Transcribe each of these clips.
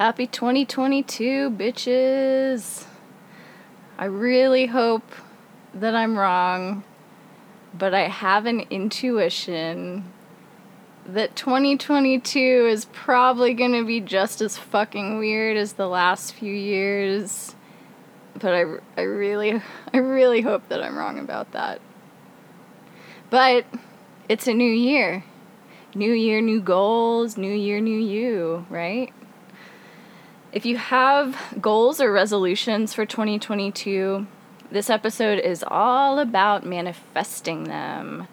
Happy 2022, bitches. I really hope that I'm wrong, but I have an intuition that 2022 is probably going to be just as fucking weird as the last few years. But I, I really I really hope that I'm wrong about that. But it's a new year. New year, new goals, new year, new you, right? If you have goals or resolutions for 2022, this episode is all about manifesting them.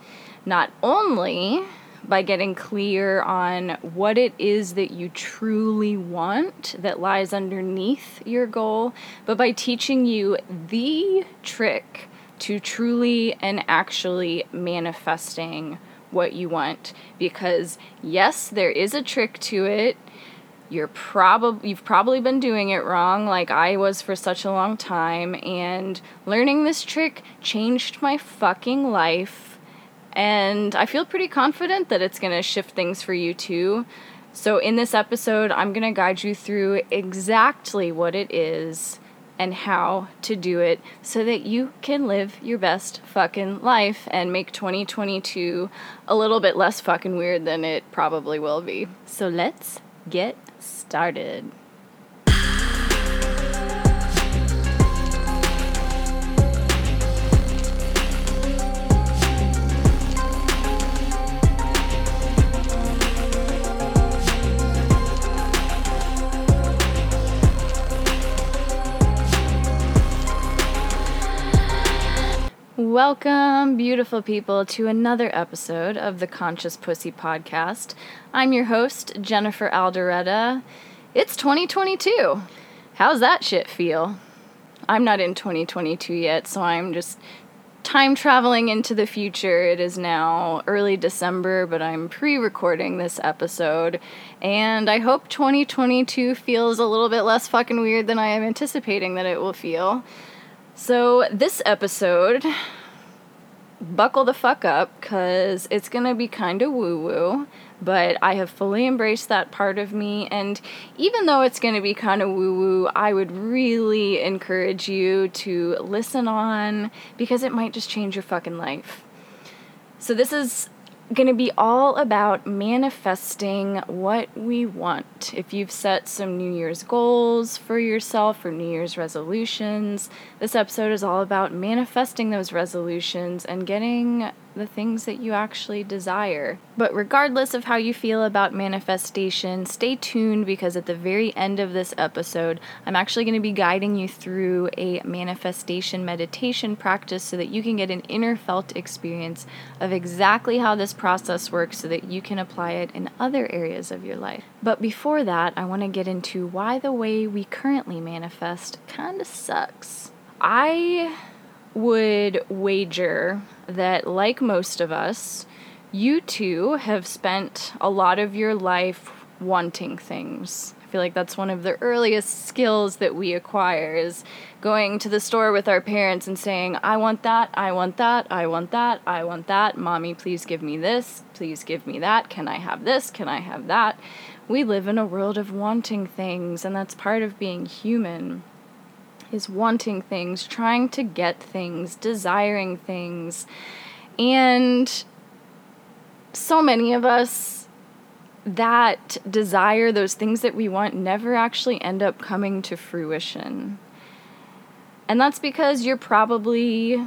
Not only by getting clear on what it is that you truly want that lies underneath your goal, but by teaching you the trick to truly and actually manifesting what you want. Because, yes, there is a trick to it you're probably you've probably been doing it wrong like I was for such a long time and learning this trick changed my fucking life and I feel pretty confident that it's going to shift things for you too. So in this episode, I'm going to guide you through exactly what it is and how to do it so that you can live your best fucking life and make 2022 a little bit less fucking weird than it probably will be. So let's get started. Welcome, beautiful people, to another episode of the Conscious Pussy Podcast. I'm your host, Jennifer Aldoretta. It's 2022. How's that shit feel? I'm not in 2022 yet, so I'm just time traveling into the future. It is now early December, but I'm pre recording this episode, and I hope 2022 feels a little bit less fucking weird than I am anticipating that it will feel. So, this episode buckle the fuck up because it's gonna be kind of woo woo. But I have fully embraced that part of me, and even though it's gonna be kind of woo woo, I would really encourage you to listen on because it might just change your fucking life. So, this is going to be all about manifesting what we want. If you've set some New Year's goals for yourself or New Year's resolutions, this episode is all about manifesting those resolutions and getting the things that you actually desire. But regardless of how you feel about manifestation, stay tuned because at the very end of this episode, I'm actually going to be guiding you through a manifestation meditation practice so that you can get an inner felt experience of exactly how this process works so that you can apply it in other areas of your life. But before that, I want to get into why the way we currently manifest kind of sucks. I would wager that, like most of us, you too have spent a lot of your life wanting things. I feel like that's one of the earliest skills that we acquire is going to the store with our parents and saying, I want that, I want that, I want that, I want that. Mommy, please give me this, please give me that. Can I have this? Can I have that? We live in a world of wanting things, and that's part of being human is wanting things, trying to get things, desiring things. And so many of us that desire those things that we want never actually end up coming to fruition. And that's because you're probably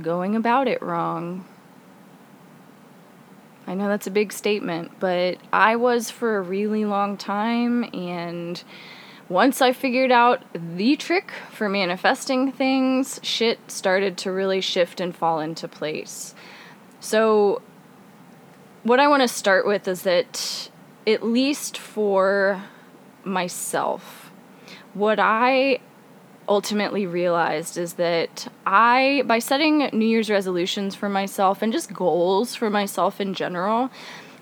going about it wrong. I know that's a big statement, but I was for a really long time and once I figured out the trick for manifesting things, shit started to really shift and fall into place. So, what I want to start with is that, at least for myself, what I ultimately realized is that I, by setting New Year's resolutions for myself and just goals for myself in general,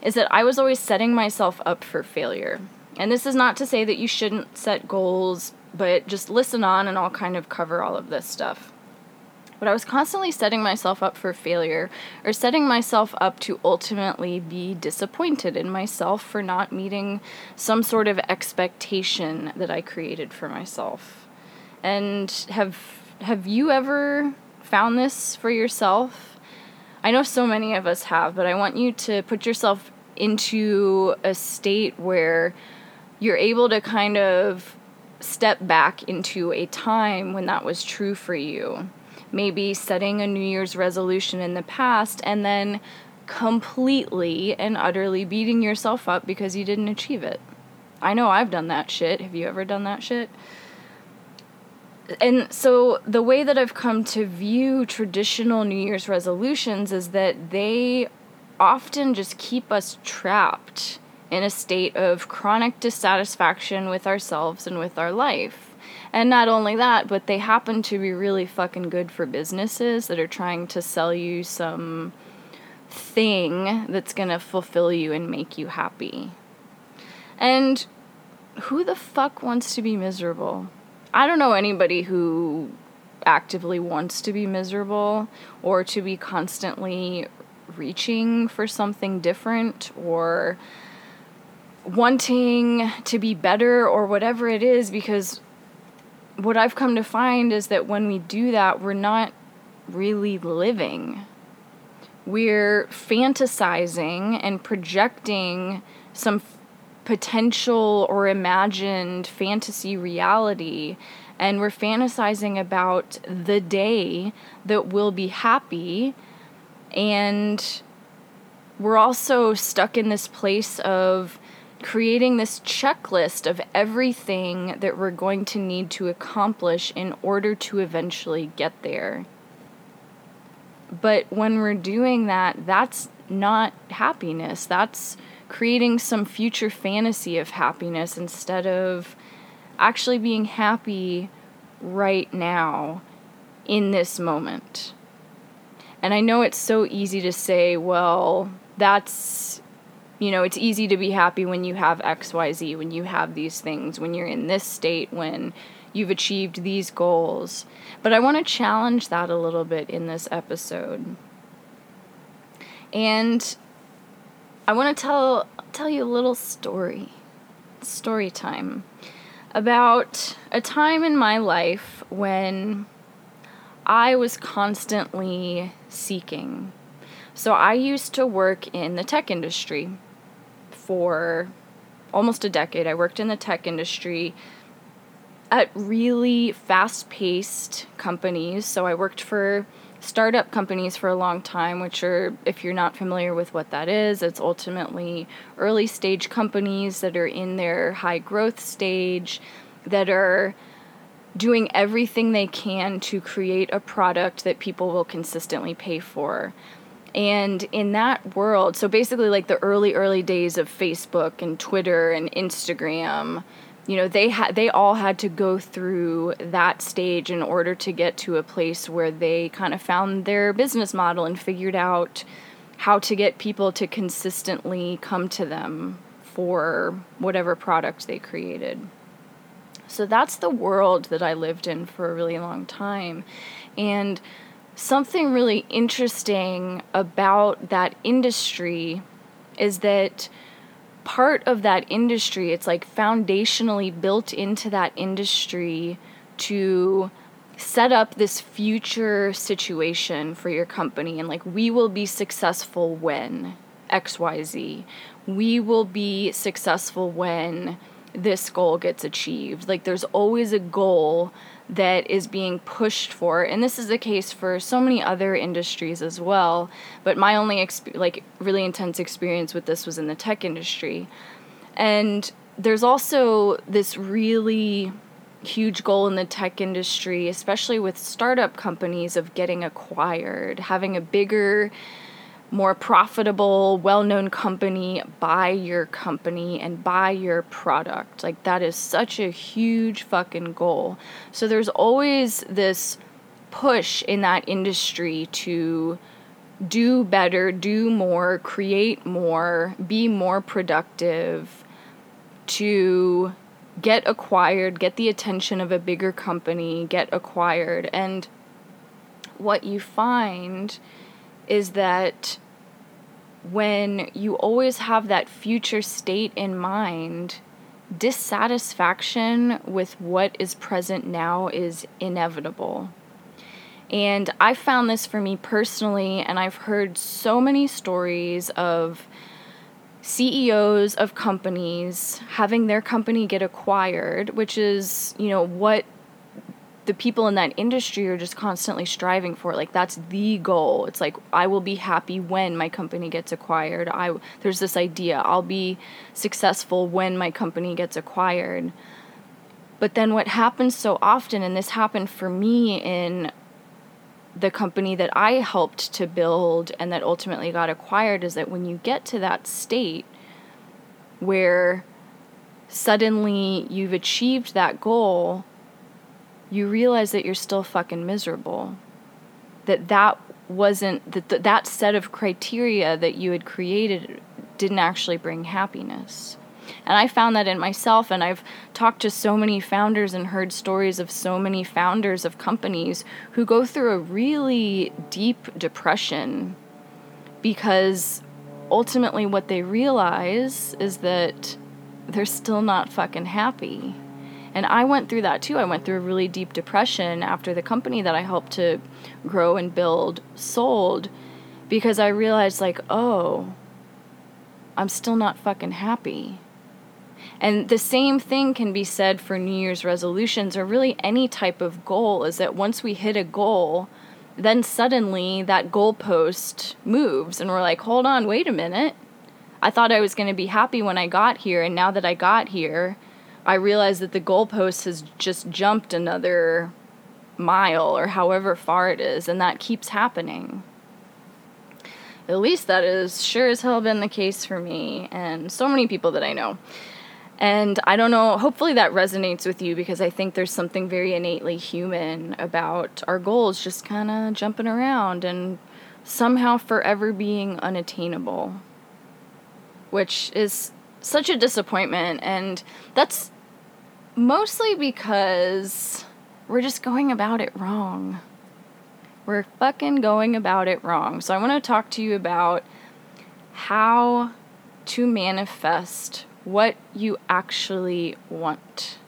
is that I was always setting myself up for failure. And this is not to say that you shouldn't set goals, but just listen on and I'll kind of cover all of this stuff. but I was constantly setting myself up for failure or setting myself up to ultimately be disappointed in myself for not meeting some sort of expectation that I created for myself. And have have you ever found this for yourself? I know so many of us have, but I want you to put yourself into a state where you're able to kind of step back into a time when that was true for you maybe setting a New Year's resolution in the past and then completely and utterly beating yourself up because you didn't achieve it. I know I've done that shit. Have you ever done that shit? And so the way that I've come to view traditional New Year's resolutions is that they often just keep us trapped in a state of chronic dissatisfaction with ourselves and with our life. And not only that, but they happen to be really fucking good for businesses that are trying to sell you some thing that's going to fulfill you and make you happy. And who the fuck wants to be miserable? I don't know anybody who actively wants to be miserable or to be constantly reaching for something different or wanting to be better or whatever it is because what I've come to find is that when we do that, we're not really living. We're fantasizing and projecting some f- potential or imagined fantasy reality. And we're fantasizing about the day that we'll be happy. And we're also stuck in this place of creating this checklist of everything that we're going to need to accomplish in order to eventually get there. But when we're doing that, that's not happiness. That's creating some future fantasy of happiness instead of actually being happy right now in this moment. And I know it's so easy to say, well, that's you know, it's easy to be happy when you have XYZ, when you have these things, when you're in this state, when you've achieved these goals. But I want to challenge that a little bit in this episode. And I want to tell tell you a little story. Story time about a time in my life when I was constantly seeking. So I used to work in the tech industry for almost a decade. I worked in the tech industry at really fast paced companies. So I worked for startup companies for a long time, which are, if you're not familiar with what that is, it's ultimately early stage companies that are in their high growth stage that are doing everything they can to create a product that people will consistently pay for. And in that world, so basically like the early early days of Facebook and Twitter and Instagram, you know, they had they all had to go through that stage in order to get to a place where they kind of found their business model and figured out how to get people to consistently come to them for whatever product they created. So that's the world that I lived in for a really long time. And something really interesting about that industry is that part of that industry, it's like foundationally built into that industry to set up this future situation for your company and like we will be successful when xyz we will be successful when this goal gets achieved. Like there's always a goal that is being pushed for and this is the case for so many other industries as well but my only exp- like really intense experience with this was in the tech industry. And there's also this really huge goal in the tech industry especially with startup companies of getting acquired having a bigger more profitable, well known company buy your company and buy your product. Like, that is such a huge fucking goal. So, there's always this push in that industry to do better, do more, create more, be more productive, to get acquired, get the attention of a bigger company, get acquired. And what you find is that when you always have that future state in mind, dissatisfaction with what is present now is inevitable. And I found this for me personally, and I've heard so many stories of CEOs of companies having their company get acquired, which is, you know, what the people in that industry are just constantly striving for it. like that's the goal. It's like i will be happy when my company gets acquired. I there's this idea i'll be successful when my company gets acquired. But then what happens so often and this happened for me in the company that i helped to build and that ultimately got acquired is that when you get to that state where suddenly you've achieved that goal you realize that you're still fucking miserable. That that wasn't that th- that set of criteria that you had created didn't actually bring happiness. And I found that in myself, and I've talked to so many founders and heard stories of so many founders of companies who go through a really deep depression because ultimately what they realize is that they're still not fucking happy. And I went through that too. I went through a really deep depression after the company that I helped to grow and build sold because I realized, like, oh, I'm still not fucking happy. And the same thing can be said for New Year's resolutions or really any type of goal is that once we hit a goal, then suddenly that goalpost moves and we're like, hold on, wait a minute. I thought I was going to be happy when I got here, and now that I got here, I realized that the goalpost has just jumped another mile or however far it is, and that keeps happening. At least that is sure as hell been the case for me and so many people that I know. And I don't know, hopefully that resonates with you because I think there's something very innately human about our goals just kind of jumping around and somehow forever being unattainable, which is such a disappointment. And that's Mostly because we're just going about it wrong. We're fucking going about it wrong. So I want to talk to you about how to manifest what you actually want.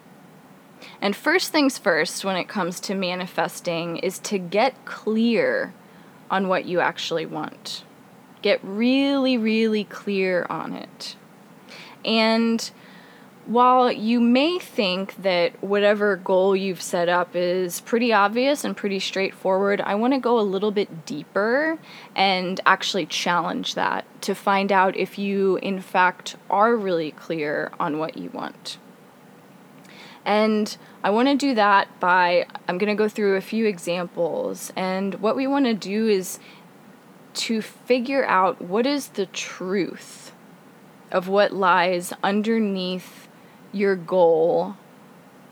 And first things first, when it comes to manifesting, is to get clear on what you actually want. Get really, really clear on it. And while you may think that whatever goal you've set up is pretty obvious and pretty straightforward, I want to go a little bit deeper and actually challenge that to find out if you, in fact, are really clear on what you want. And I want to do that by, I'm going to go through a few examples. And what we want to do is to figure out what is the truth of what lies underneath your goal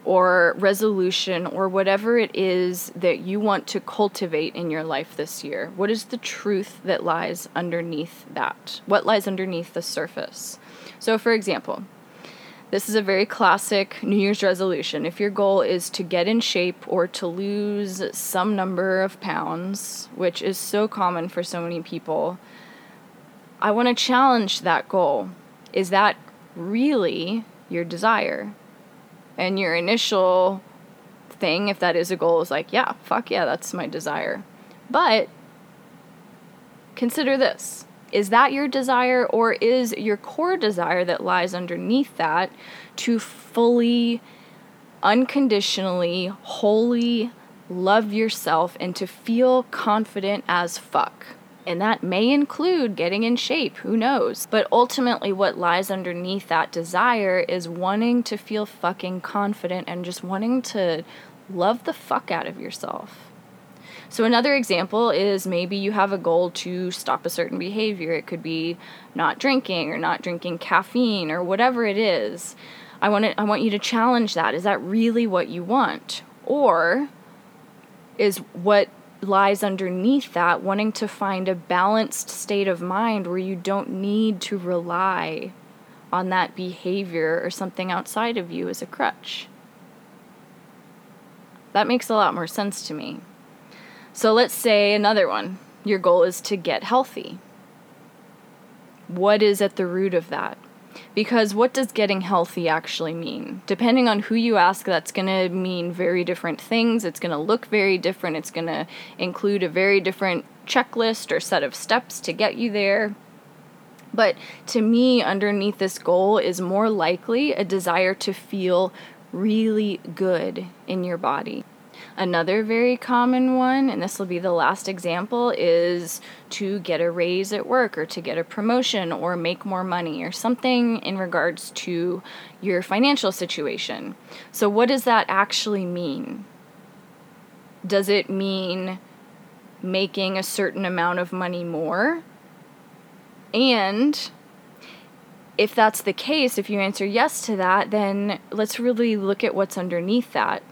or resolution or whatever it is that you want to cultivate in your life this year. What is the truth that lies underneath that? What lies underneath the surface? So, for example, this is a very classic New Year's resolution. If your goal is to get in shape or to lose some number of pounds, which is so common for so many people, I want to challenge that goal. Is that really your desire. And your initial thing, if that is a goal, is like, yeah, fuck yeah, that's my desire. But consider this is that your desire, or is your core desire that lies underneath that to fully, unconditionally, wholly love yourself and to feel confident as fuck? And that may include getting in shape, who knows? But ultimately, what lies underneath that desire is wanting to feel fucking confident and just wanting to love the fuck out of yourself. So, another example is maybe you have a goal to stop a certain behavior. It could be not drinking or not drinking caffeine or whatever it is. I want, to, I want you to challenge that. Is that really what you want? Or is what lies underneath that, wanting to find a balanced state of mind where you don't need to rely on that behavior or something outside of you as a crutch. That makes a lot more sense to me. So let's say another one. Your goal is to get healthy. What is at the root of that? Because what does getting healthy actually mean? Depending on who you ask, that's going to mean very different things. It's going to look very different. It's going to include a very different checklist or set of steps to get you there. But to me, underneath this goal is more likely a desire to feel really good in your body. Another very common one, and this will be the last example, is to get a raise at work or to get a promotion or make more money or something in regards to your financial situation. So, what does that actually mean? Does it mean making a certain amount of money more? And if that's the case, if you answer yes to that, then let's really look at what's underneath that.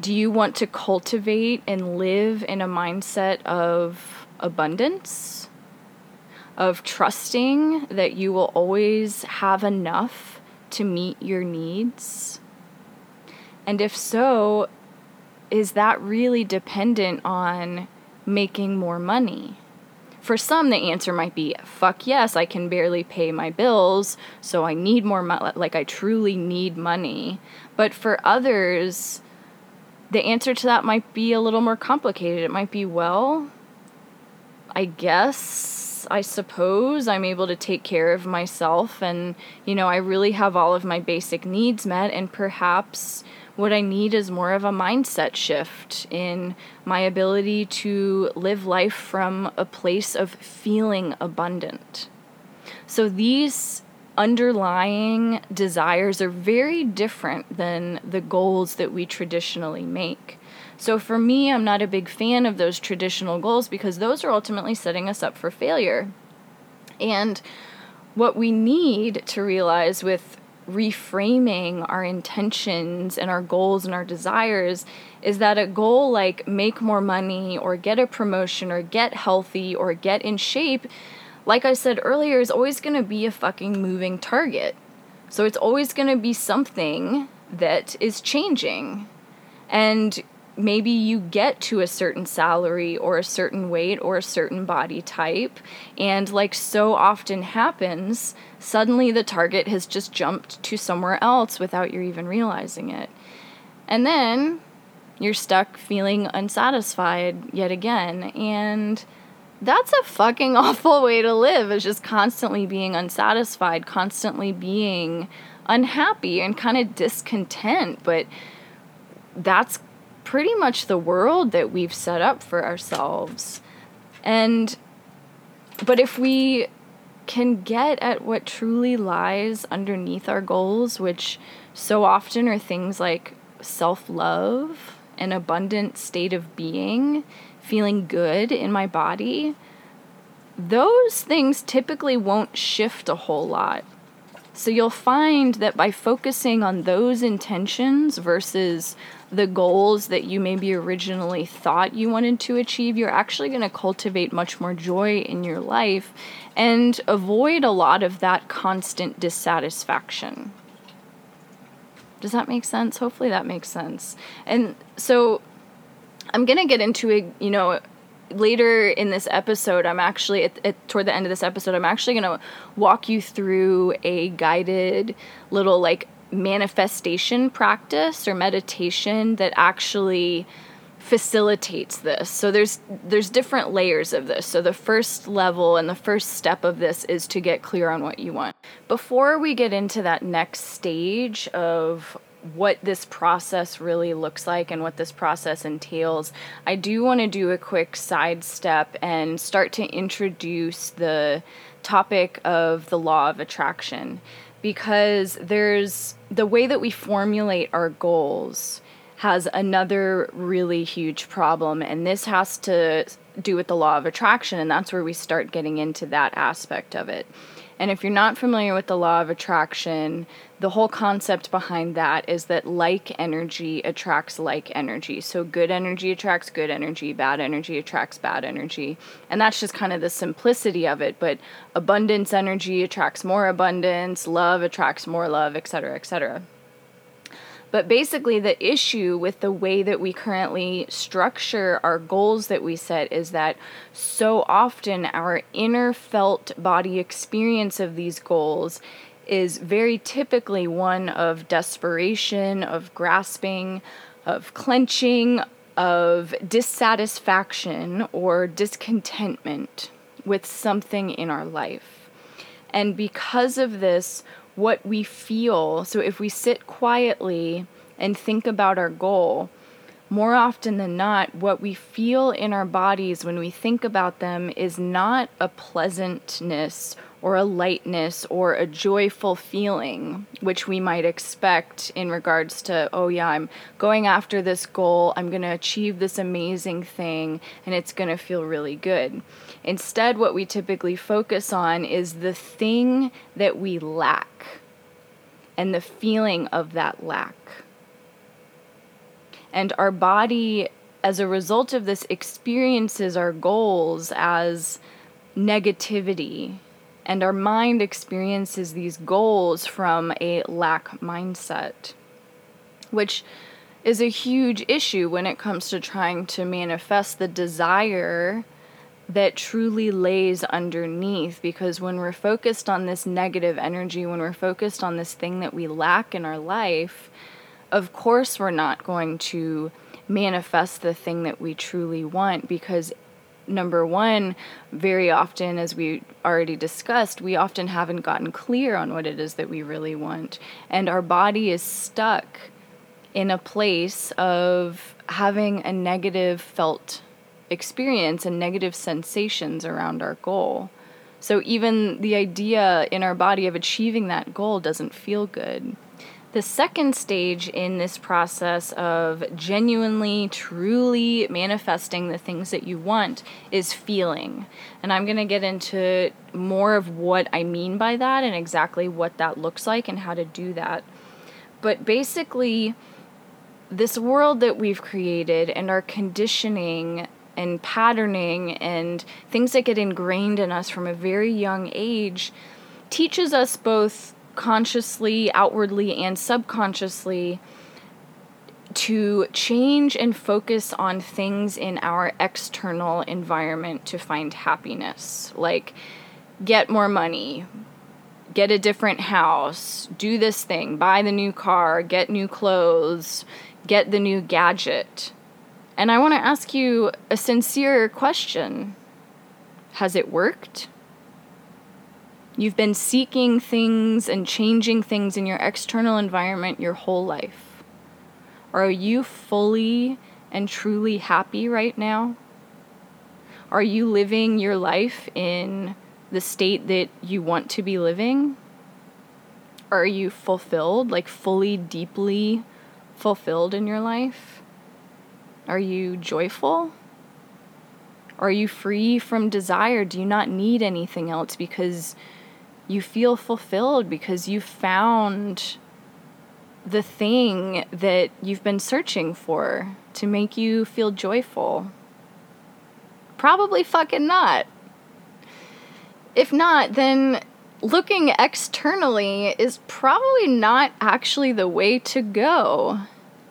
Do you want to cultivate and live in a mindset of abundance? Of trusting that you will always have enough to meet your needs? And if so, is that really dependent on making more money? For some, the answer might be fuck yes, I can barely pay my bills, so I need more money, like I truly need money. But for others, the answer to that might be a little more complicated. It might be, well, I guess, I suppose I'm able to take care of myself and, you know, I really have all of my basic needs met, and perhaps what I need is more of a mindset shift in my ability to live life from a place of feeling abundant. So these underlying desires are very different than the goals that we traditionally make. So for me, I'm not a big fan of those traditional goals because those are ultimately setting us up for failure. And what we need to realize with reframing our intentions and our goals and our desires is that a goal like make more money or get a promotion or get healthy or get in shape, like I said earlier, is always going to be a fucking moving target. So it's always going to be something that is changing. And maybe you get to a certain salary or a certain weight or a certain body type, and like so often happens, suddenly the target has just jumped to somewhere else without you even realizing it. And then you're stuck feeling unsatisfied yet again. And that's a fucking awful way to live, is just constantly being unsatisfied, constantly being unhappy and kind of discontent. But that's pretty much the world that we've set up for ourselves. And, but if we can get at what truly lies underneath our goals, which so often are things like self love, an abundant state of being, feeling good in my body, those things typically won't shift a whole lot. So you'll find that by focusing on those intentions versus the goals that you maybe originally thought you wanted to achieve, you're actually going to cultivate much more joy in your life and avoid a lot of that constant dissatisfaction. Does that make sense? Hopefully that makes sense. And so I'm to get into it, you know, later in this episode, I'm actually at, at, toward the end of this episode, I'm actually going to walk you through a guided little like manifestation practice or meditation that actually facilitates this. So there's there's different layers of this. So the first level and the first step of this is to get clear on what you want. Before we get into that next stage of what this process really looks like and what this process entails, I do want to do a quick sidestep and start to introduce the topic of the law of attraction because there's the way that we formulate our goals has another really huge problem and this has to do with the law of attraction and that's where we start getting into that aspect of it. And if you're not familiar with the law of attraction, the whole concept behind that is that like energy attracts like energy. So good energy attracts good energy, bad energy attracts bad energy. And that's just kind of the simplicity of it, but abundance energy attracts more abundance, love attracts more love, etc., etc. But basically, the issue with the way that we currently structure our goals that we set is that so often our inner felt body experience of these goals is very typically one of desperation, of grasping, of clenching, of dissatisfaction or discontentment with something in our life. And because of this, what we feel. So if we sit quietly and think about our goal, more often than not, what we feel in our bodies when we think about them is not a pleasantness or a lightness or a joyful feeling, which we might expect in regards to, oh, yeah, I'm going after this goal, I'm going to achieve this amazing thing, and it's going to feel really good. Instead, what we typically focus on is the thing that we lack and the feeling of that lack. And our body, as a result of this, experiences our goals as negativity and our mind experiences these goals from a lack mindset, which is a huge issue when it comes to trying to manifest the desire that truly lays underneath. Because when we're focused on this negative energy, when we're focused on this thing that we lack in our life, of course, we're not going to manifest the thing that we truly want because number one, very often, as we already discussed, we often haven't gotten clear on what it is that we really want. And our body is stuck in a place of having a negative felt experience and negative sensations around our goal. So even the idea in our body of achieving that goal doesn't feel good. The second stage in this process of genuinely, truly manifesting the things that you want is feeling. And I'm going to get into more of what I mean by that and exactly what that looks like and how to do that. But basically, this world that we've created and our conditioning and patterning and things that get ingrained in us from a very young age teaches us both consciously, outwardly, and subconsciously to change and focus on things in our external environment to find happiness. Like, get more money, get a different house, do this thing, buy the new car, get new clothes, get the new gadget. And I want to ask you a sincere question Has it worked? You've been seeking things and changing things in your external environment your whole life. Are you fully and truly happy right now? Are you living your life in the state that you want to be living? Are you fulfilled, like fully, deeply fulfilled in your life? Are you joyful? Are you free from desire? Do you not need anything else because you feel fulfilled because you found the thing that you've been searching for to make you feel joyful? Probably fucking not. If not, then looking externally is probably not actually the way to go.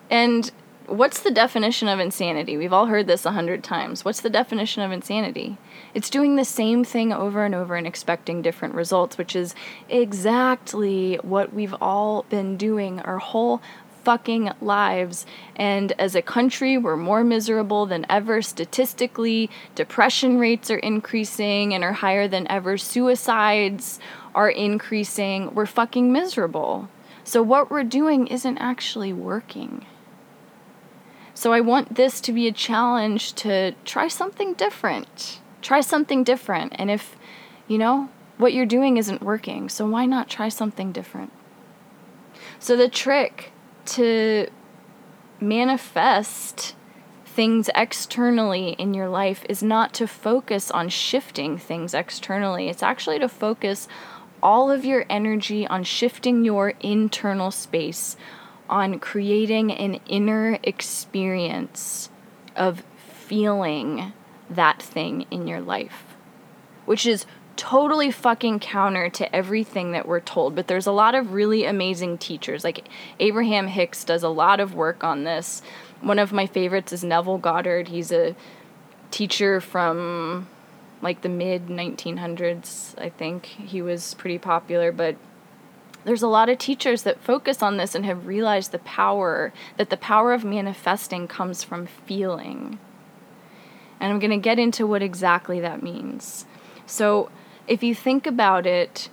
And what's the definition of insanity? We've all heard this a hundred times. What's the definition of insanity? It's doing the same thing over and over and expecting different results, which is exactly what we've all been doing our whole fucking lives. And as a country, we're more miserable than ever statistically. Depression rates are increasing and are higher than ever. Suicides are increasing. We're fucking miserable. So, what we're doing isn't actually working. So I want this to be a challenge to try something different. Try something different. And if, you know, what you're doing isn't working, so why not try something different? So the trick to manifest things externally in your life is not to focus on shifting things externally. It's actually to focus all of your energy on shifting your internal space, on creating an inner experience of feeling that thing in your life, which is totally fucking counter to everything that we're told. But there's a lot of really amazing teachers. Like Abraham Hicks does a lot of work on this. One of my favorites is Neville Goddard. He's a teacher from like the mid 1900s, I think. He was pretty popular, but there's a lot of teachers that focus on this and have realized the power that the power of manifesting comes from feeling. And I'm going to get into what exactly that means. So, if you think about it,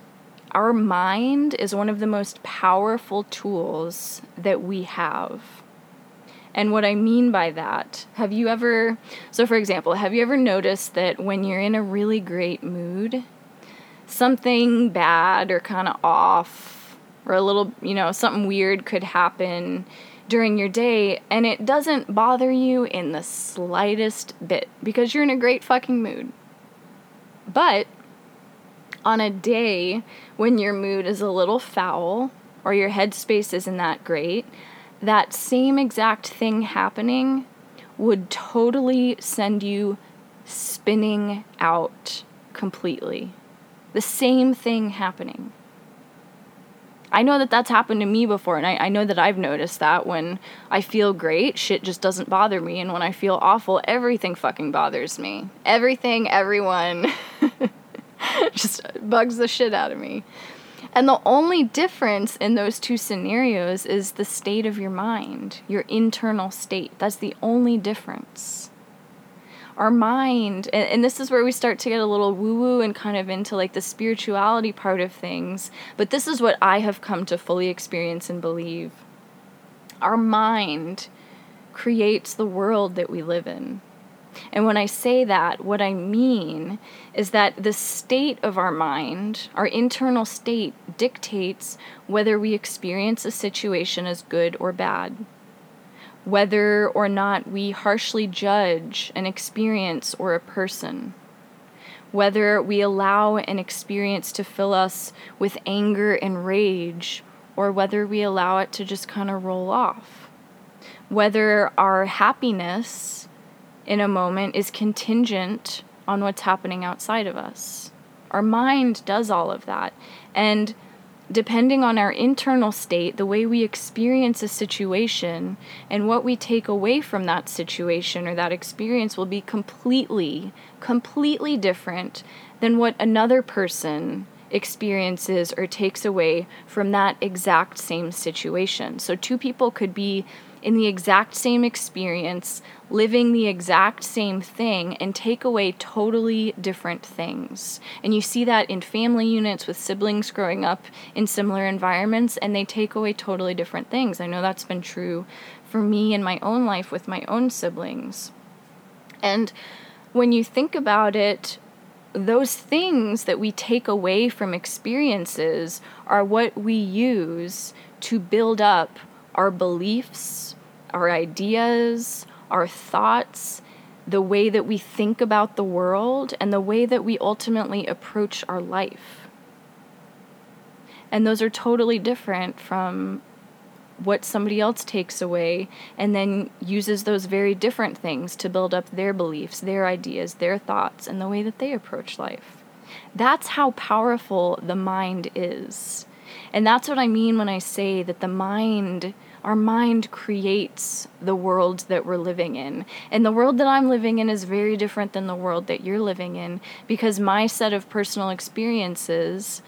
our mind is one of the most powerful tools that we have. And what I mean by that, have you ever, so for example, have you ever noticed that when you're in a really great mood, something bad or kind of off or a little, you know, something weird could happen during your day and it doesn't bother you in the slightest bit because you're in a great fucking mood. But on a day when your mood is a little foul or your headspace isn't that great, that same exact thing happening would totally send you spinning out completely. The same thing happening. I know that that's happened to me before, and I, I know that I've noticed that when I feel great, shit just doesn't bother me, and when I feel awful, everything fucking bothers me. Everything, everyone just bugs the shit out of me. And the only difference in those two scenarios is the state of your mind, your internal state. That's the only difference. Our mind, and, and this is where we start to get a little woo woo and kind of into like the spirituality part of things, but this is what I have come to fully experience and believe. Our mind creates the world that we live in. And when I say that, what I mean is that the state of our mind, our internal state, dictates whether we experience a situation as good or bad, whether or not we harshly judge an experience or a person, whether we allow an experience to fill us with anger and rage, or whether we allow it to just kind of roll off, whether our happiness in a moment is contingent on what's happening outside of us. Our mind does all of that. And depending on our internal state, the way we experience a situation, and what we take away from that situation or that experience will be completely, completely different than what another person experiences or takes away from that exact same situation. So, two people could be in the exact same experience, living the exact same thing, and take away totally different things. And you see that in family units with siblings growing up in similar environments, and they take away totally different things. I know that's been true for me in my own life with my own siblings. And when you think about it, those things that we take away from experiences are what we use to build up our beliefs, our ideas, our thoughts, the way that we think about the world, and the way that we ultimately approach our life. And those are totally different from what somebody else takes away and then uses those very different things to build up their beliefs, their ideas, their thoughts, and the way that they approach life. That's how powerful the mind is. And that's what I mean when I say that the mind our mind creates the world that we're living in. And the world that I'm living in is very different than the world that you're living in because my set of personal experiences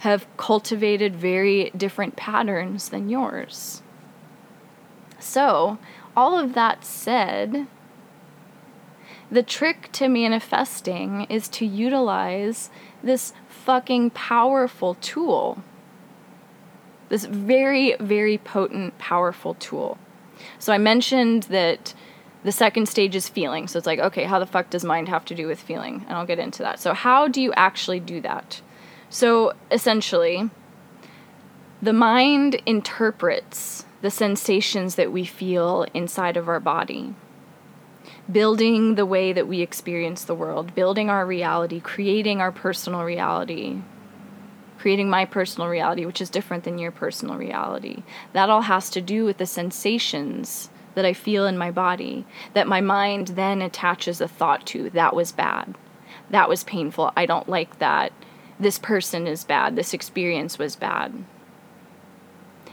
have cultivated very different patterns than yours. So, all of that said, the trick to manifesting is to utilize this fucking powerful tool this very, very potent, powerful tool. So I mentioned that the second stage is feeling. So it's like, okay, how the fuck does mind have to do with feeling? And I'll get into that. So, how do you actually do that? So, essentially, the mind interprets the sensations that we feel inside of our body, building the way that we experience the world, building our reality, creating our personal reality, creating my personal reality, which is different than your personal reality. That all has to do with the sensations that I feel in my body that my mind then attaches a thought to. That was bad. That was painful. I don't like that. this person is bad, this experience was bad.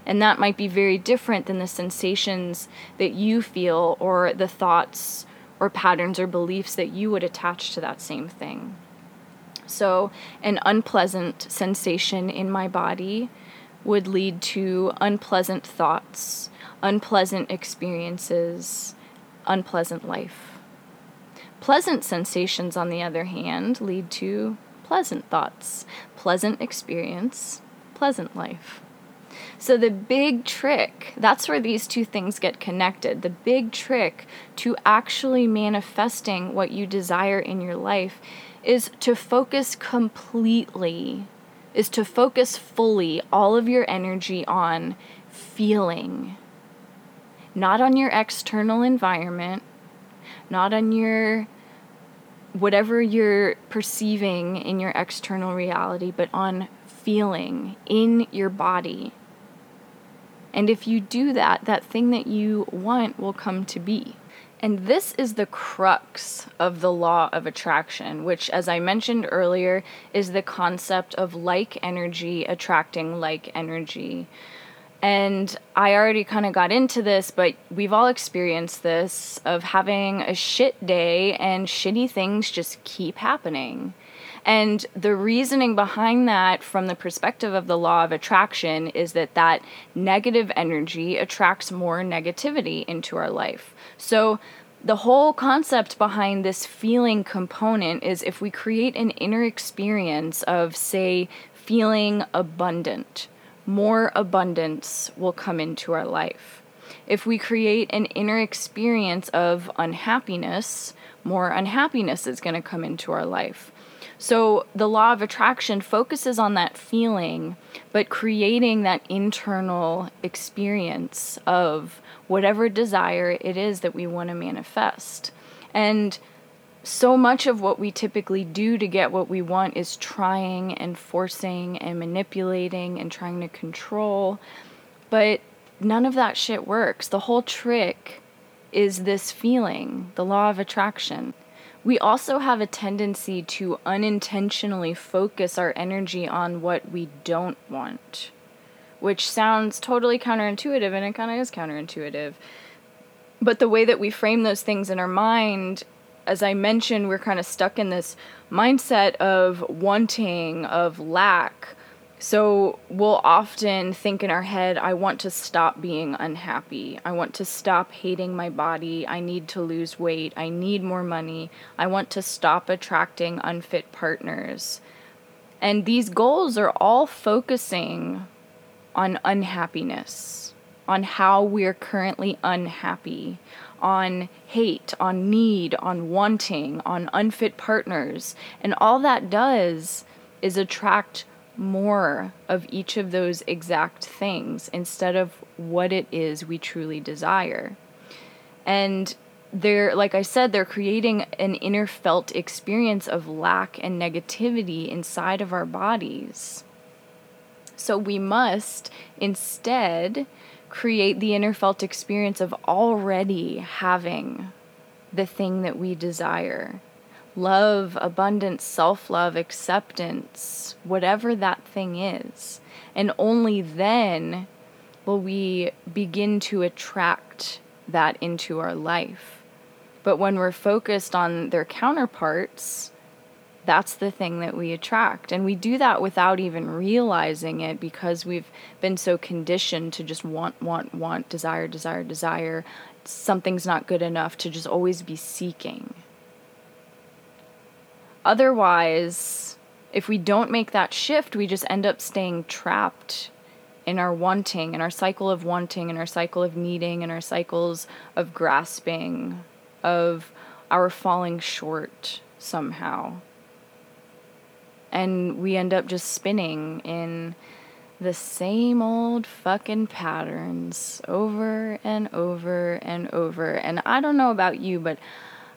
And that might be very different than the sensations that you feel or the thoughts or patterns or beliefs that you would attach to that same thing. So, an unpleasant sensation in my body would lead to unpleasant thoughts, unpleasant experiences, unpleasant life. Pleasant sensations, on the other hand, lead to pleasant thoughts, pleasant experience, pleasant life. So, the big trick, that's where these two things get connected. The big trick to actually manifesting what you desire in your life is to focus completely, is to focus fully all of your energy on feeling, not on your external environment, not on your whatever you're perceiving in your external reality, but on feeling in your body. And if you do that, that thing that you want will come to be. And this is the crux of the law of attraction, which, as I mentioned earlier, is the concept of like energy attracting like energy. And I already kind of got into this, but we've all experienced this of having a shit day and shitty things just keep happening. And the reasoning behind that, from the perspective of the law of attraction, is that that negative energy attracts more negativity into our life. So, the whole concept behind this feeling component is if we create an inner experience of, say, feeling abundant, more abundance will come into our life. If we create an inner experience of unhappiness, more unhappiness is going to come into our life. So the law of attraction focuses on that feeling, but creating that internal experience of whatever desire it is that we want to manifest. And so much of what we typically do to get what we want is trying and forcing and manipulating and trying to control. But none of that shit works. The whole trick is this feeling, the law of attraction. We also have a tendency to unintentionally focus our energy on what we don't want, which sounds totally counterintuitive, and it kind of is counterintuitive. But the way that we frame those things in our mind, as I mentioned, we're kind of stuck in this mindset of wanting, of lack, so we'll often think in our head, I want to stop being unhappy. I want to stop hating my body. I need to lose weight. I need more money. I want to stop attracting unfit partners. And these goals are all focusing on unhappiness, on how we're currently unhappy, on hate, on need, on wanting, on unfit partners. And all that does is attract more of each of those exact things instead of what it is we truly desire. And they're, like I said, they're creating an inner felt experience of lack and negativity inside of our bodies. So we must instead create the inner felt experience of already having the thing that we desire love, abundance, self love, acceptance, whatever that thing is. And only then will we begin to attract that into our life. But when we're focused on their counterparts, that's the thing that we attract. And we do that without even realizing it because we've been so conditioned to just want, want, want, desire, desire, desire. Something's not good enough to just always be seeking. Otherwise, if we don't make that shift, we just end up staying trapped in our wanting, in our cycle of wanting, in our cycle of needing, in our cycles of grasping, of our falling short somehow. And we end up just spinning in the same old fucking patterns over and over and over. And I don't know about you, but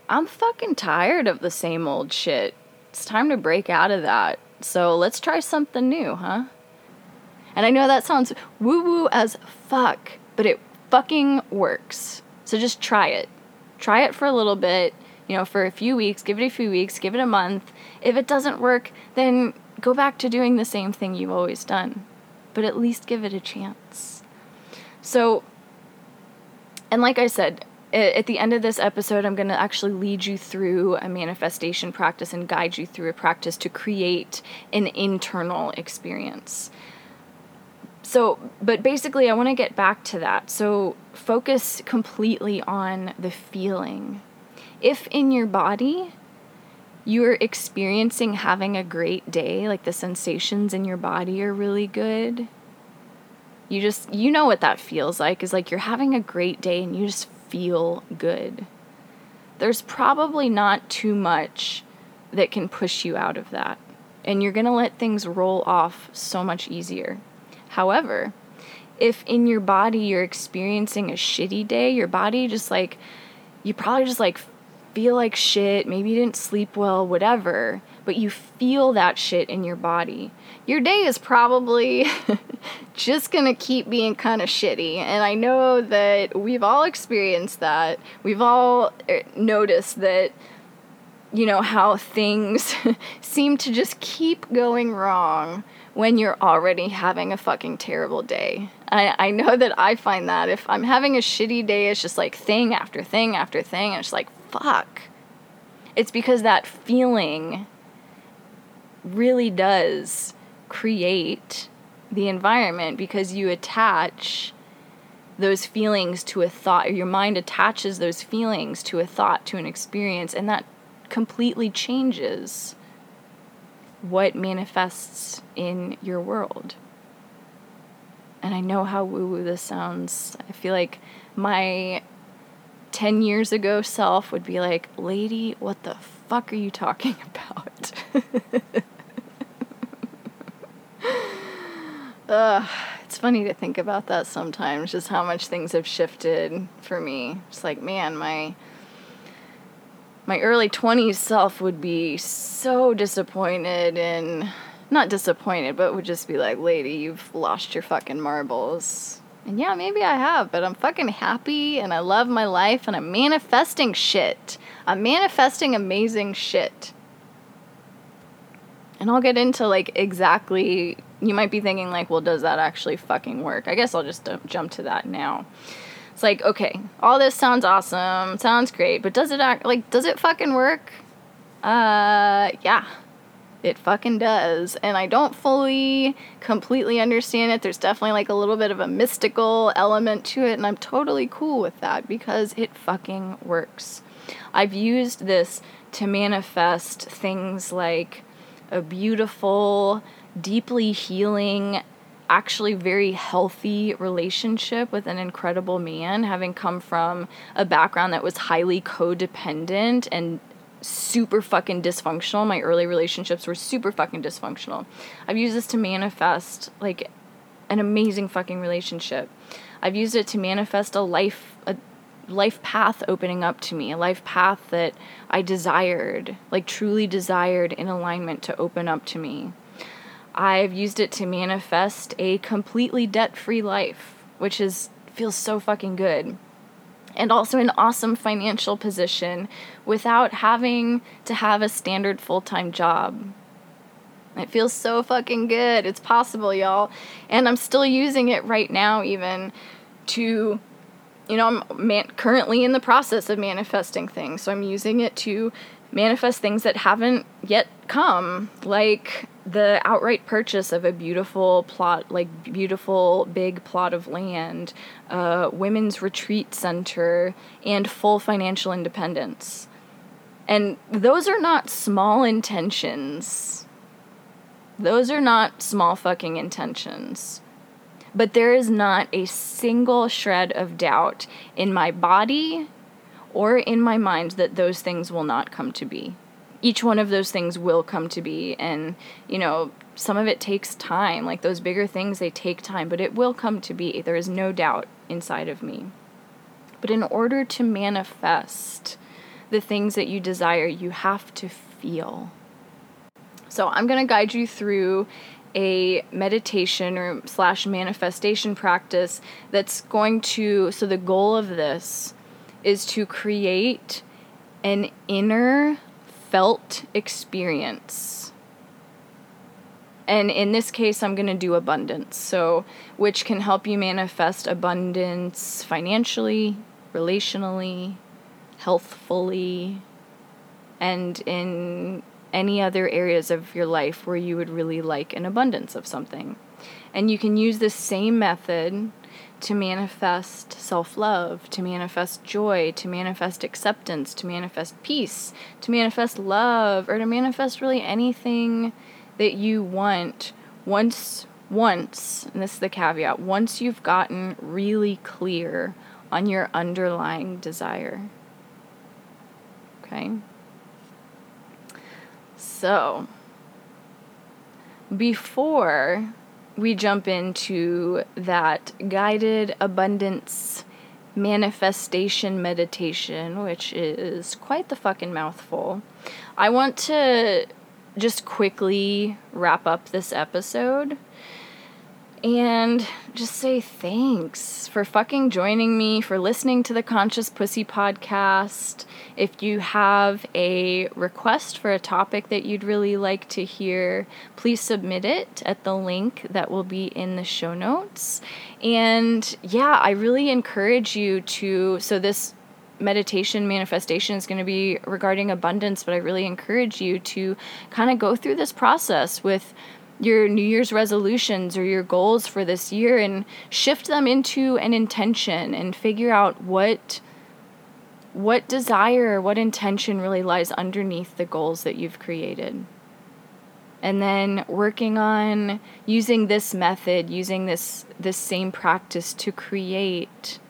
I'm fucking tired of the same old shit. It's time to break out of that. So let's try something new, huh? And I know that sounds woo woo as fuck, but it fucking works. So just try it. Try it for a little bit, you know, for a few weeks, give it a few weeks, give it a month. If it doesn't work, then go back to doing the same thing you've always done, but at least give it a chance. So, and like I said, at the end of this episode, I'm going to actually lead you through a manifestation practice and guide you through a practice to create an internal experience. So, but basically, I want to get back to that. So, focus completely on the feeling. If in your body you're experiencing having a great day, like the sensations in your body are really good, you just, you know what that feels like is like you're having a great day and you just feel good. There's probably not too much that can push you out of that. And you're going to let things roll off so much easier. However, if in your body you're experiencing a shitty day, your body just like, you probably just like feel like shit, maybe you didn't sleep well, whatever, but you feel that shit in your body. Your day is probably just gonna keep being kind of shitty. And I know that we've all experienced that. We've all er, noticed that, you know, how things seem to just keep going wrong when you're already having a fucking terrible day. I, I know that I find that if I'm having a shitty day, it's just like thing after thing after thing. And it's like, fuck. It's because that feeling really does create the environment because you attach those feelings to a thought, your mind attaches those feelings to a thought, to an experience, and that completely changes what manifests in your world. And I know how woo woo this sounds. I feel like my 10 years ago self would be like, Lady, what the fuck are you talking about? Ugh, it's funny to think about that sometimes, just how much things have shifted for me. It's like, man, my my early 20s self would be so disappointed and not disappointed, but would just be like, "Lady, you've lost your fucking marbles." And yeah, maybe I have, but I'm fucking happy and I love my life and I'm manifesting shit. I'm manifesting amazing shit. And I'll get into like exactly you might be thinking like, well, does that actually fucking work? I guess I'll just jump to that now. It's like, okay, all this sounds awesome, sounds great, but does it act like does it fucking work? Uh, yeah. It fucking does. And I don't fully completely understand it. There's definitely like a little bit of a mystical element to it, and I'm totally cool with that because it fucking works. I've used this to manifest things like a beautiful deeply healing, actually very healthy relationship with an incredible man, having come from a background that was highly codependent and super fucking dysfunctional. My early relationships were super fucking dysfunctional. I've used this to manifest like an amazing fucking relationship. I've used it to manifest a life a life path opening up to me, a life path that I desired, like truly desired in alignment to open up to me. I've used it to manifest a completely debt-free life, which is feels so fucking good. And also an awesome financial position without having to have a standard full-time job. It feels so fucking good. It's possible, y'all. And I'm still using it right now even to you know, I'm man- currently in the process of manifesting things. So I'm using it to manifest things that haven't yet come, like the outright purchase of a beautiful plot, like beautiful big plot of land, a women's retreat center, and full financial independence. And those are not small intentions. Those are not small fucking intentions. But there is not a single shred of doubt in my body or in my mind that those things will not come to be. Each one of those things will come to be. And, you know, some of it takes time. Like those bigger things, they take time, but it will come to be. There is no doubt inside of me. But in order to manifest the things that you desire, you have to feel. So I'm going to guide you through a meditation or slash manifestation practice that's going to so the goal of this is to create an inner felt experience and in this case, I'm going to do abundance. So, which can help you manifest abundance financially, relationally, healthfully, and in any other areas of your life where you would really like an abundance of something. And you can use the same method to manifest self love, to manifest joy, to manifest acceptance, to manifest peace, to manifest love, or to manifest really anything that you want. Once once and this is the caveat once you've gotten really clear on your underlying desire. Okay? So before we jump into that guided abundance manifestation meditation, which is quite the fucking mouthful, I want to just quickly wrap up this episode and just say thanks for fucking joining me, for listening to the Conscious Pussy podcast. If you have a request for a topic that you'd really like to hear, please submit it at the link that will be in the show notes. And yeah, I really encourage you to. So, this meditation manifestation is going to be regarding abundance, but I really encourage you to kind of go through this process with your New Year's resolutions or your goals for this year and shift them into an intention and figure out what what desire, what intention really lies underneath the goals that you've created. And then working on using this method, using this this same practice to create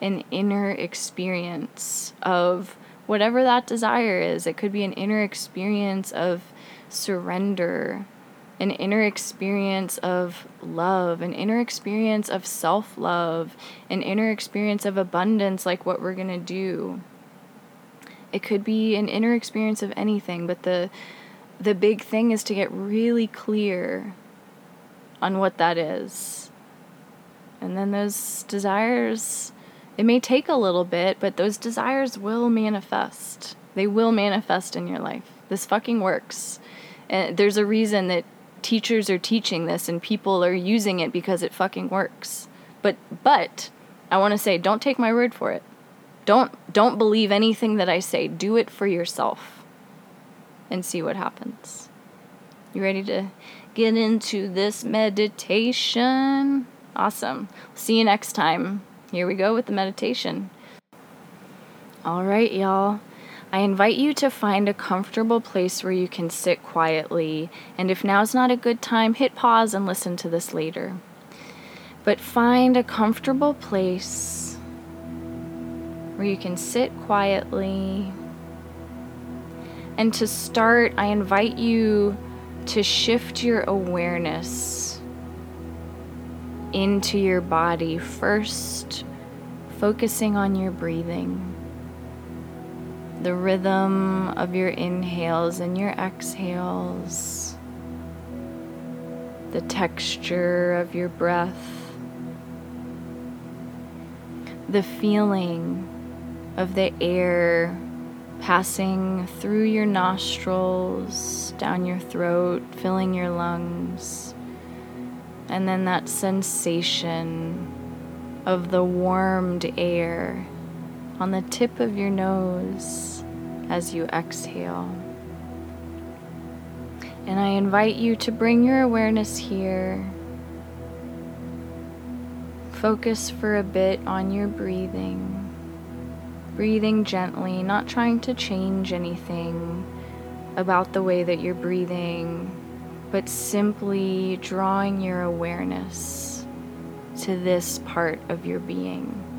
an inner experience of whatever that desire is. It could be an inner experience of surrender, an inner experience of love, an inner experience of self love, an inner experience of abundance, like what we're going to do. It could be an inner experience of anything, but the the big thing is to get really clear on what that is. And then those desires it may take a little bit, but those desires will manifest. They will manifest in your life. This fucking works. And there's a reason that teachers are teaching this and people are using it because it fucking works. But but I want to say don't take my word for it. Don't don't believe anything that I say. Do it for yourself and see what happens. You ready to get into this meditation? Awesome. See you next time. Here we go with the meditation. All right, y'all. I invite you to find a comfortable place where you can sit quietly, and if now's not a good time, hit pause and listen to this later. But find a comfortable place where you can sit quietly. And to start, I invite you to shift your awareness into your body, first focusing on your breathing, the rhythm of your inhales and your exhales, the texture of your breath, the feeling of the air passing through your nostrils, down your throat, filling your lungs and then that sensation of the warmed air on the tip of your nose as you exhale. And I invite you to bring your awareness here. Focus for a bit on your breathing. Breathing gently, not trying to change anything about the way that you're breathing but simply drawing your awareness to this part of your being.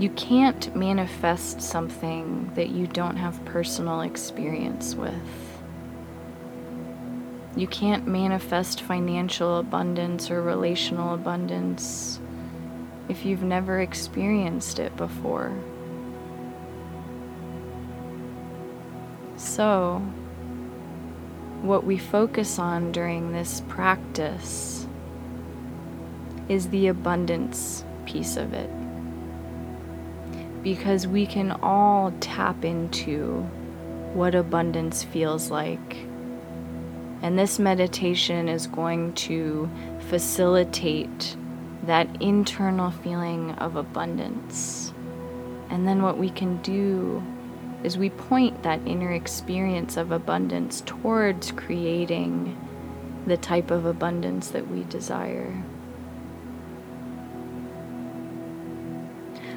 You can't manifest something that you don't have personal experience with. You can't manifest financial abundance or relational abundance if you've never experienced it before. So, what we focus on during this practice is the abundance piece of it. Because we can all tap into what abundance feels like. And this meditation is going to facilitate that internal feeling of abundance. And then what we can do is we point that inner experience of abundance towards creating the type of abundance that we desire.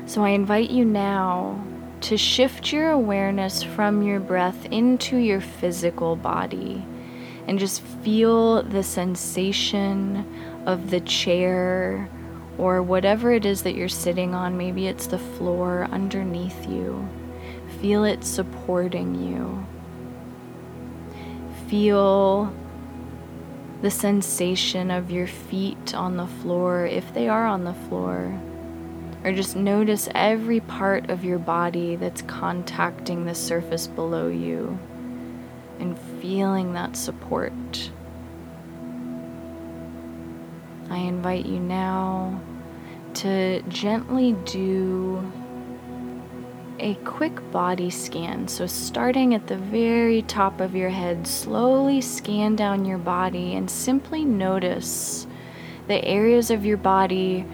So I invite you now to shift your awareness from your breath into your physical body and just feel the sensation of the chair or whatever it is that you're sitting on. Maybe it's the floor underneath you. Feel it supporting you. Feel the sensation of your feet on the floor, if they are on the floor. Or just notice every part of your body that's contacting the surface below you and feeling that support. I invite you now to gently do a quick body scan. So, starting at the very top of your head, slowly scan down your body and simply notice the areas of your body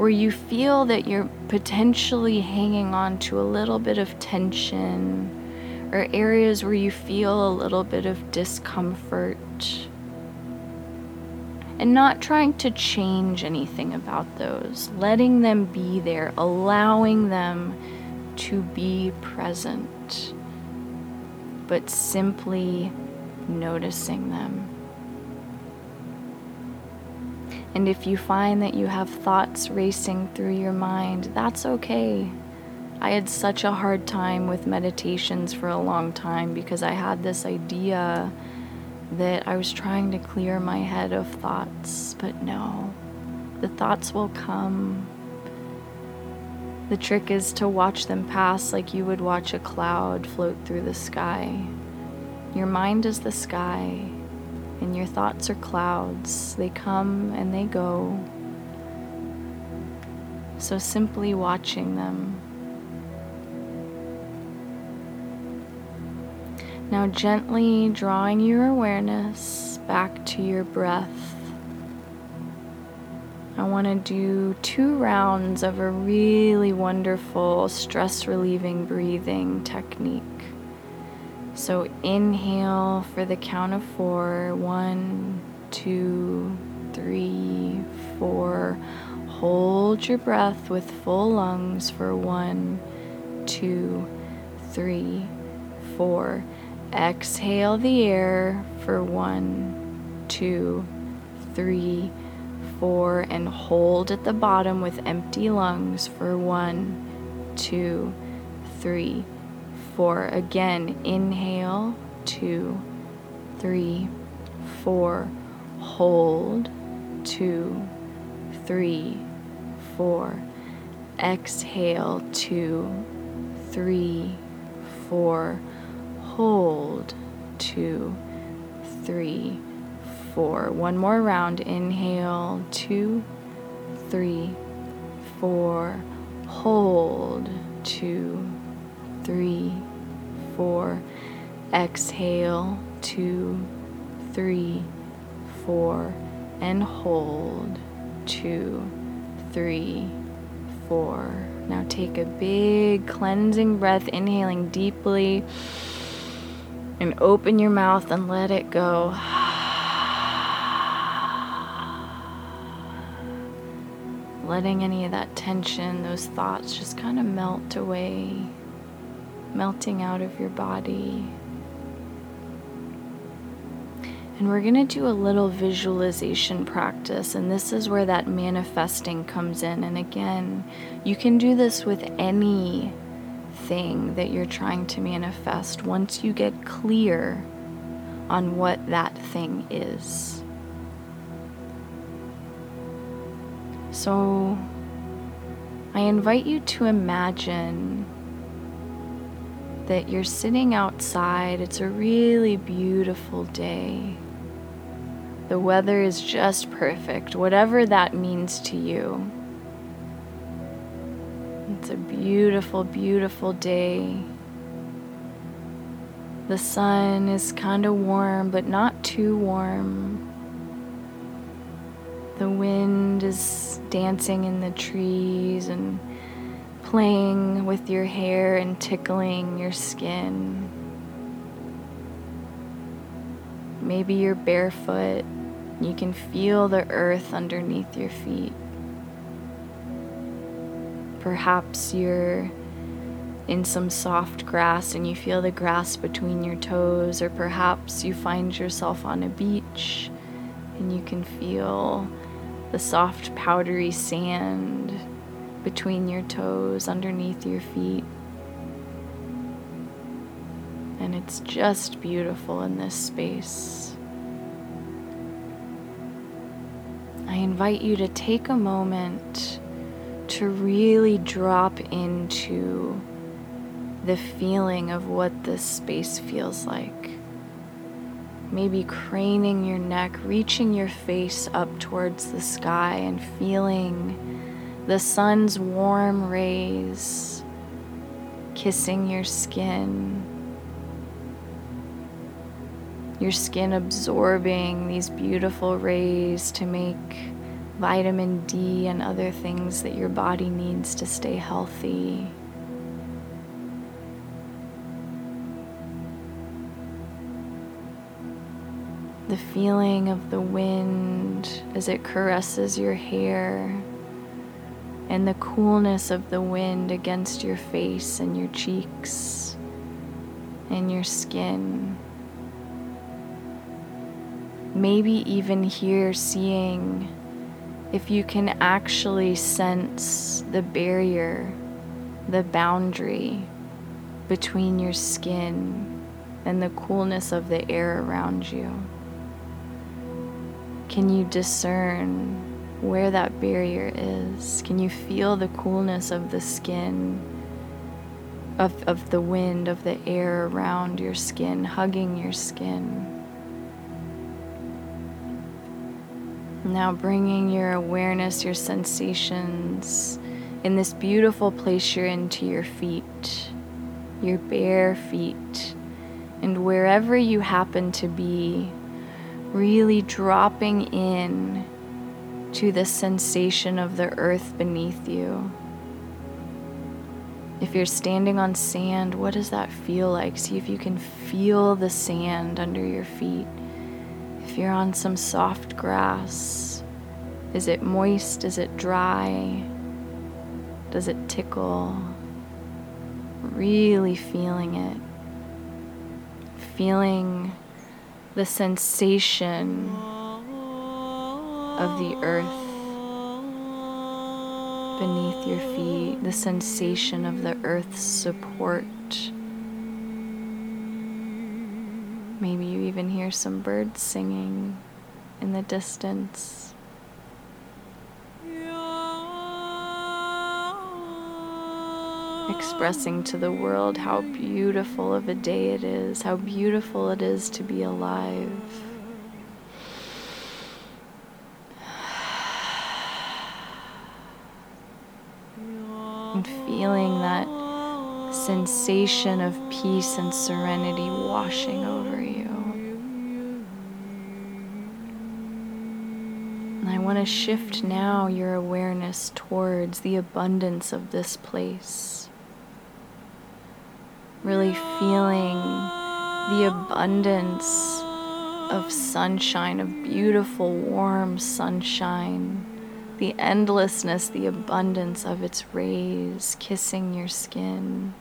where you feel that you're potentially hanging on to a little bit of tension or areas where you feel a little bit of discomfort. And not trying to change anything about those, letting them be there, allowing them to be present, but simply noticing them. And if you find that you have thoughts racing through your mind, that's okay. I had such a hard time with meditations for a long time because I had this idea that I was trying to clear my head of thoughts, but no, the thoughts will come the trick is to watch them pass like you would watch a cloud float through the sky. Your mind is the sky, and your thoughts are clouds. They come and they go. So simply watching them. Now, gently drawing your awareness back to your breath. I want to do two rounds of a really wonderful stress relieving breathing technique. So inhale for the count of four. One, two, three, four. Hold your breath with full lungs for one, two, three, four. Exhale the air for one, two, three, four, and hold at the bottom with empty lungs for one, two, three, four. Again, inhale, two, three, four. Hold, two, three, four. Exhale, two, three, four. Hold, two, three, four. One more round. Inhale, two, three, four. Hold, two, three, four. Exhale, two, three, four. And hold, two, three, four. Now take a big cleansing breath, inhaling deeply. And open your mouth and let it go. letting any of that tension, those thoughts just kind of melt away, melting out of your body. And we're going to do a little visualization practice, and this is where that manifesting comes in. And again, you can do this with any thing that you're trying to manifest once you get clear on what that thing is. So I invite you to imagine that you're sitting outside. It's a really beautiful day. The weather is just perfect, whatever that means to you. It's a beautiful, beautiful day. The sun is kind of warm, but not too warm. The wind is dancing in the trees and playing with your hair and tickling your skin. Maybe you're barefoot. You can feel the earth underneath your feet. Perhaps you're in some soft grass and you feel the grass between your toes, or perhaps you find yourself on a beach and you can feel the soft, powdery sand between your toes, underneath your feet. And it's just beautiful in this space. I invite you to take a moment to really drop into the feeling of what this space feels like. Maybe craning your neck, reaching your face up towards the sky, and feeling the sun's warm rays kissing your skin. Your skin absorbing these beautiful rays to make vitamin D and other things that your body needs to stay healthy. the feeling of the wind as it caresses your hair, and the coolness of the wind against your face and your cheeks and your skin. Maybe even here, seeing if you can actually sense the barrier, the boundary between your skin and the coolness of the air around you. Can you discern where that barrier is? Can you feel the coolness of the skin, of, of the wind, of the air around your skin, hugging your skin? Now, bringing your awareness, your sensations in this beautiful place you're in to your feet, your bare feet, and wherever you happen to be really dropping in to the sensation of the earth beneath you. If you're standing on sand, what does that feel like? See if you can feel the sand under your feet. If you're on some soft grass, is it moist? Is it dry? Does it tickle? Really feeling it. Feeling the sensation of the earth beneath your feet, the sensation of the earth's support. Maybe you even hear some birds singing in the distance. expressing to the world how beautiful of a day it is, how beautiful it is to be alive. And feeling that sensation of peace and serenity washing over you. And I want to shift now your awareness towards the abundance of this place really feeling the abundance of sunshine, of beautiful, warm sunshine, the endlessness, the abundance of its rays kissing your skin.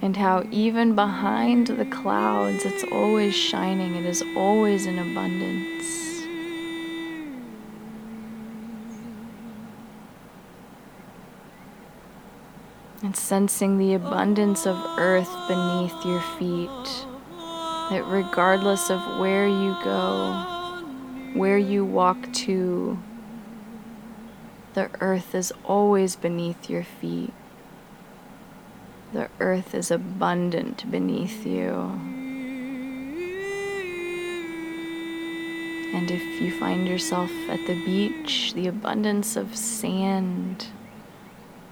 And how even behind the clouds, it's always shining, it is always in abundance. and sensing the abundance of earth beneath your feet. That regardless of where you go, where you walk to, the earth is always beneath your feet. The earth is abundant beneath you. And if you find yourself at the beach, the abundance of sand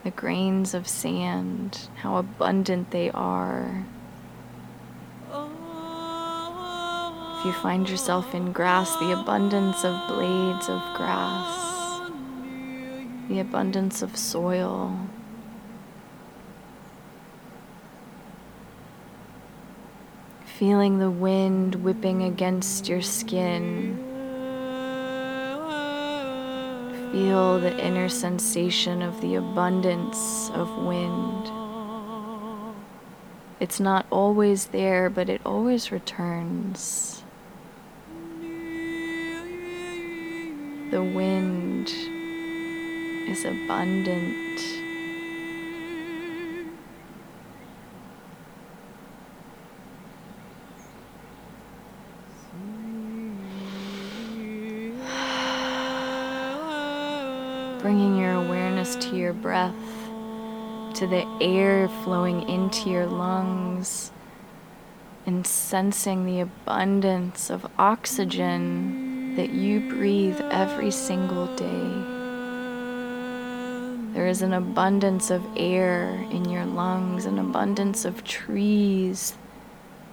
the grains of sand, how abundant they are. If you find yourself in grass, the abundance of blades of grass, the abundance of soil. Feeling the wind whipping against your skin. Feel the inner sensation of the abundance of wind. It's not always there, but it always returns. The wind is abundant. Bringing your awareness to your breath, to the air flowing into your lungs, and sensing the abundance of oxygen that you breathe every single day. There is an abundance of air in your lungs, an abundance of trees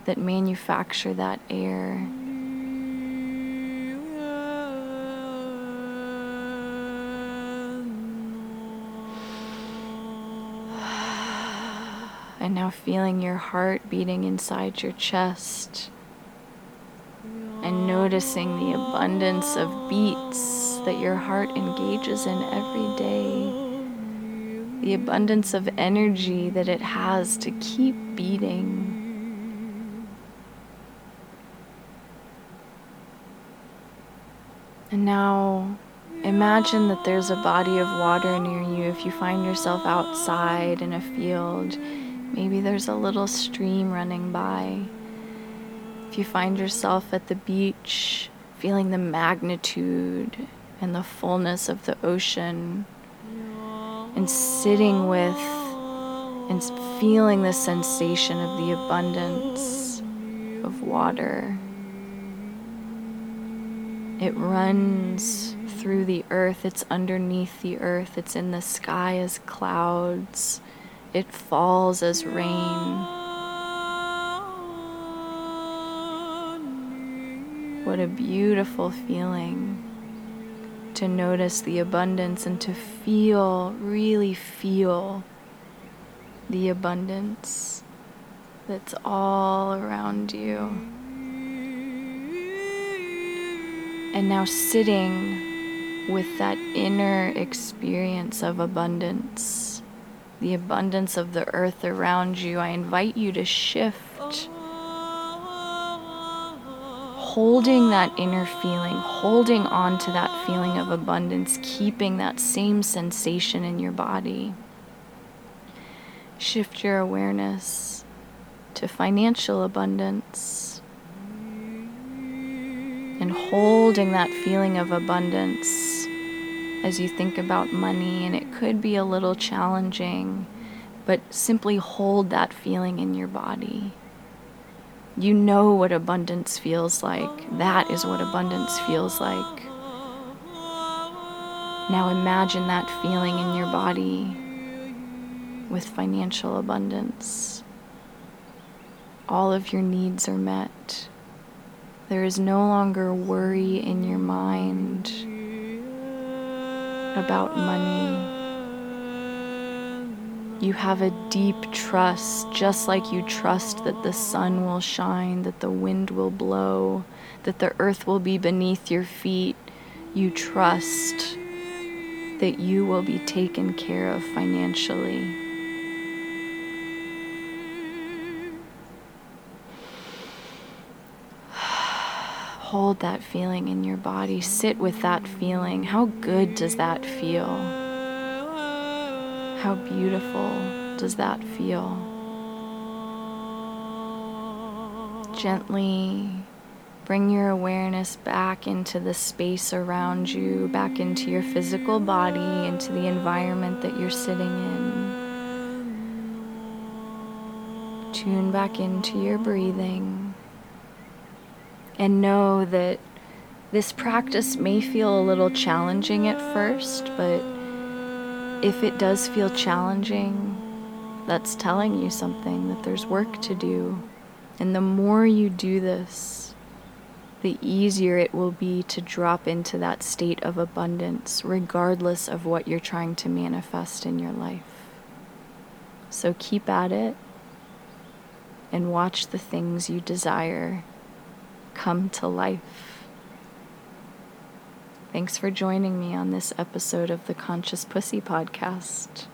that manufacture that air. And now feeling your heart beating inside your chest and noticing the abundance of beats that your heart engages in every day, the abundance of energy that it has to keep beating. And now imagine that there's a body of water near you if you find yourself outside in a field Maybe there's a little stream running by. If you find yourself at the beach, feeling the magnitude and the fullness of the ocean, and sitting with and feeling the sensation of the abundance of water. It runs through the earth, it's underneath the earth, it's in the sky as clouds it falls as rain. What a beautiful feeling to notice the abundance and to feel, really feel the abundance that's all around you. And now sitting with that inner experience of abundance the abundance of the earth around you, I invite you to shift. Holding that inner feeling, holding on to that feeling of abundance, keeping that same sensation in your body. Shift your awareness to financial abundance and holding that feeling of abundance as you think about money, and it could be a little challenging, but simply hold that feeling in your body. You know what abundance feels like. That is what abundance feels like. Now imagine that feeling in your body with financial abundance. All of your needs are met. There is no longer worry in your mind about money. You have a deep trust, just like you trust that the sun will shine, that the wind will blow, that the earth will be beneath your feet. You trust that you will be taken care of financially. hold that feeling in your body. Sit with that feeling. How good does that feel? How beautiful does that feel? Gently bring your awareness back into the space around you, back into your physical body, into the environment that you're sitting in. Tune back into your breathing and know that this practice may feel a little challenging at first, but if it does feel challenging, that's telling you something that there's work to do. And the more you do this, the easier it will be to drop into that state of abundance, regardless of what you're trying to manifest in your life. So keep at it and watch the things you desire come to life. Thanks for joining me on this episode of the Conscious Pussy Podcast.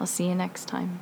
I'll see you next time.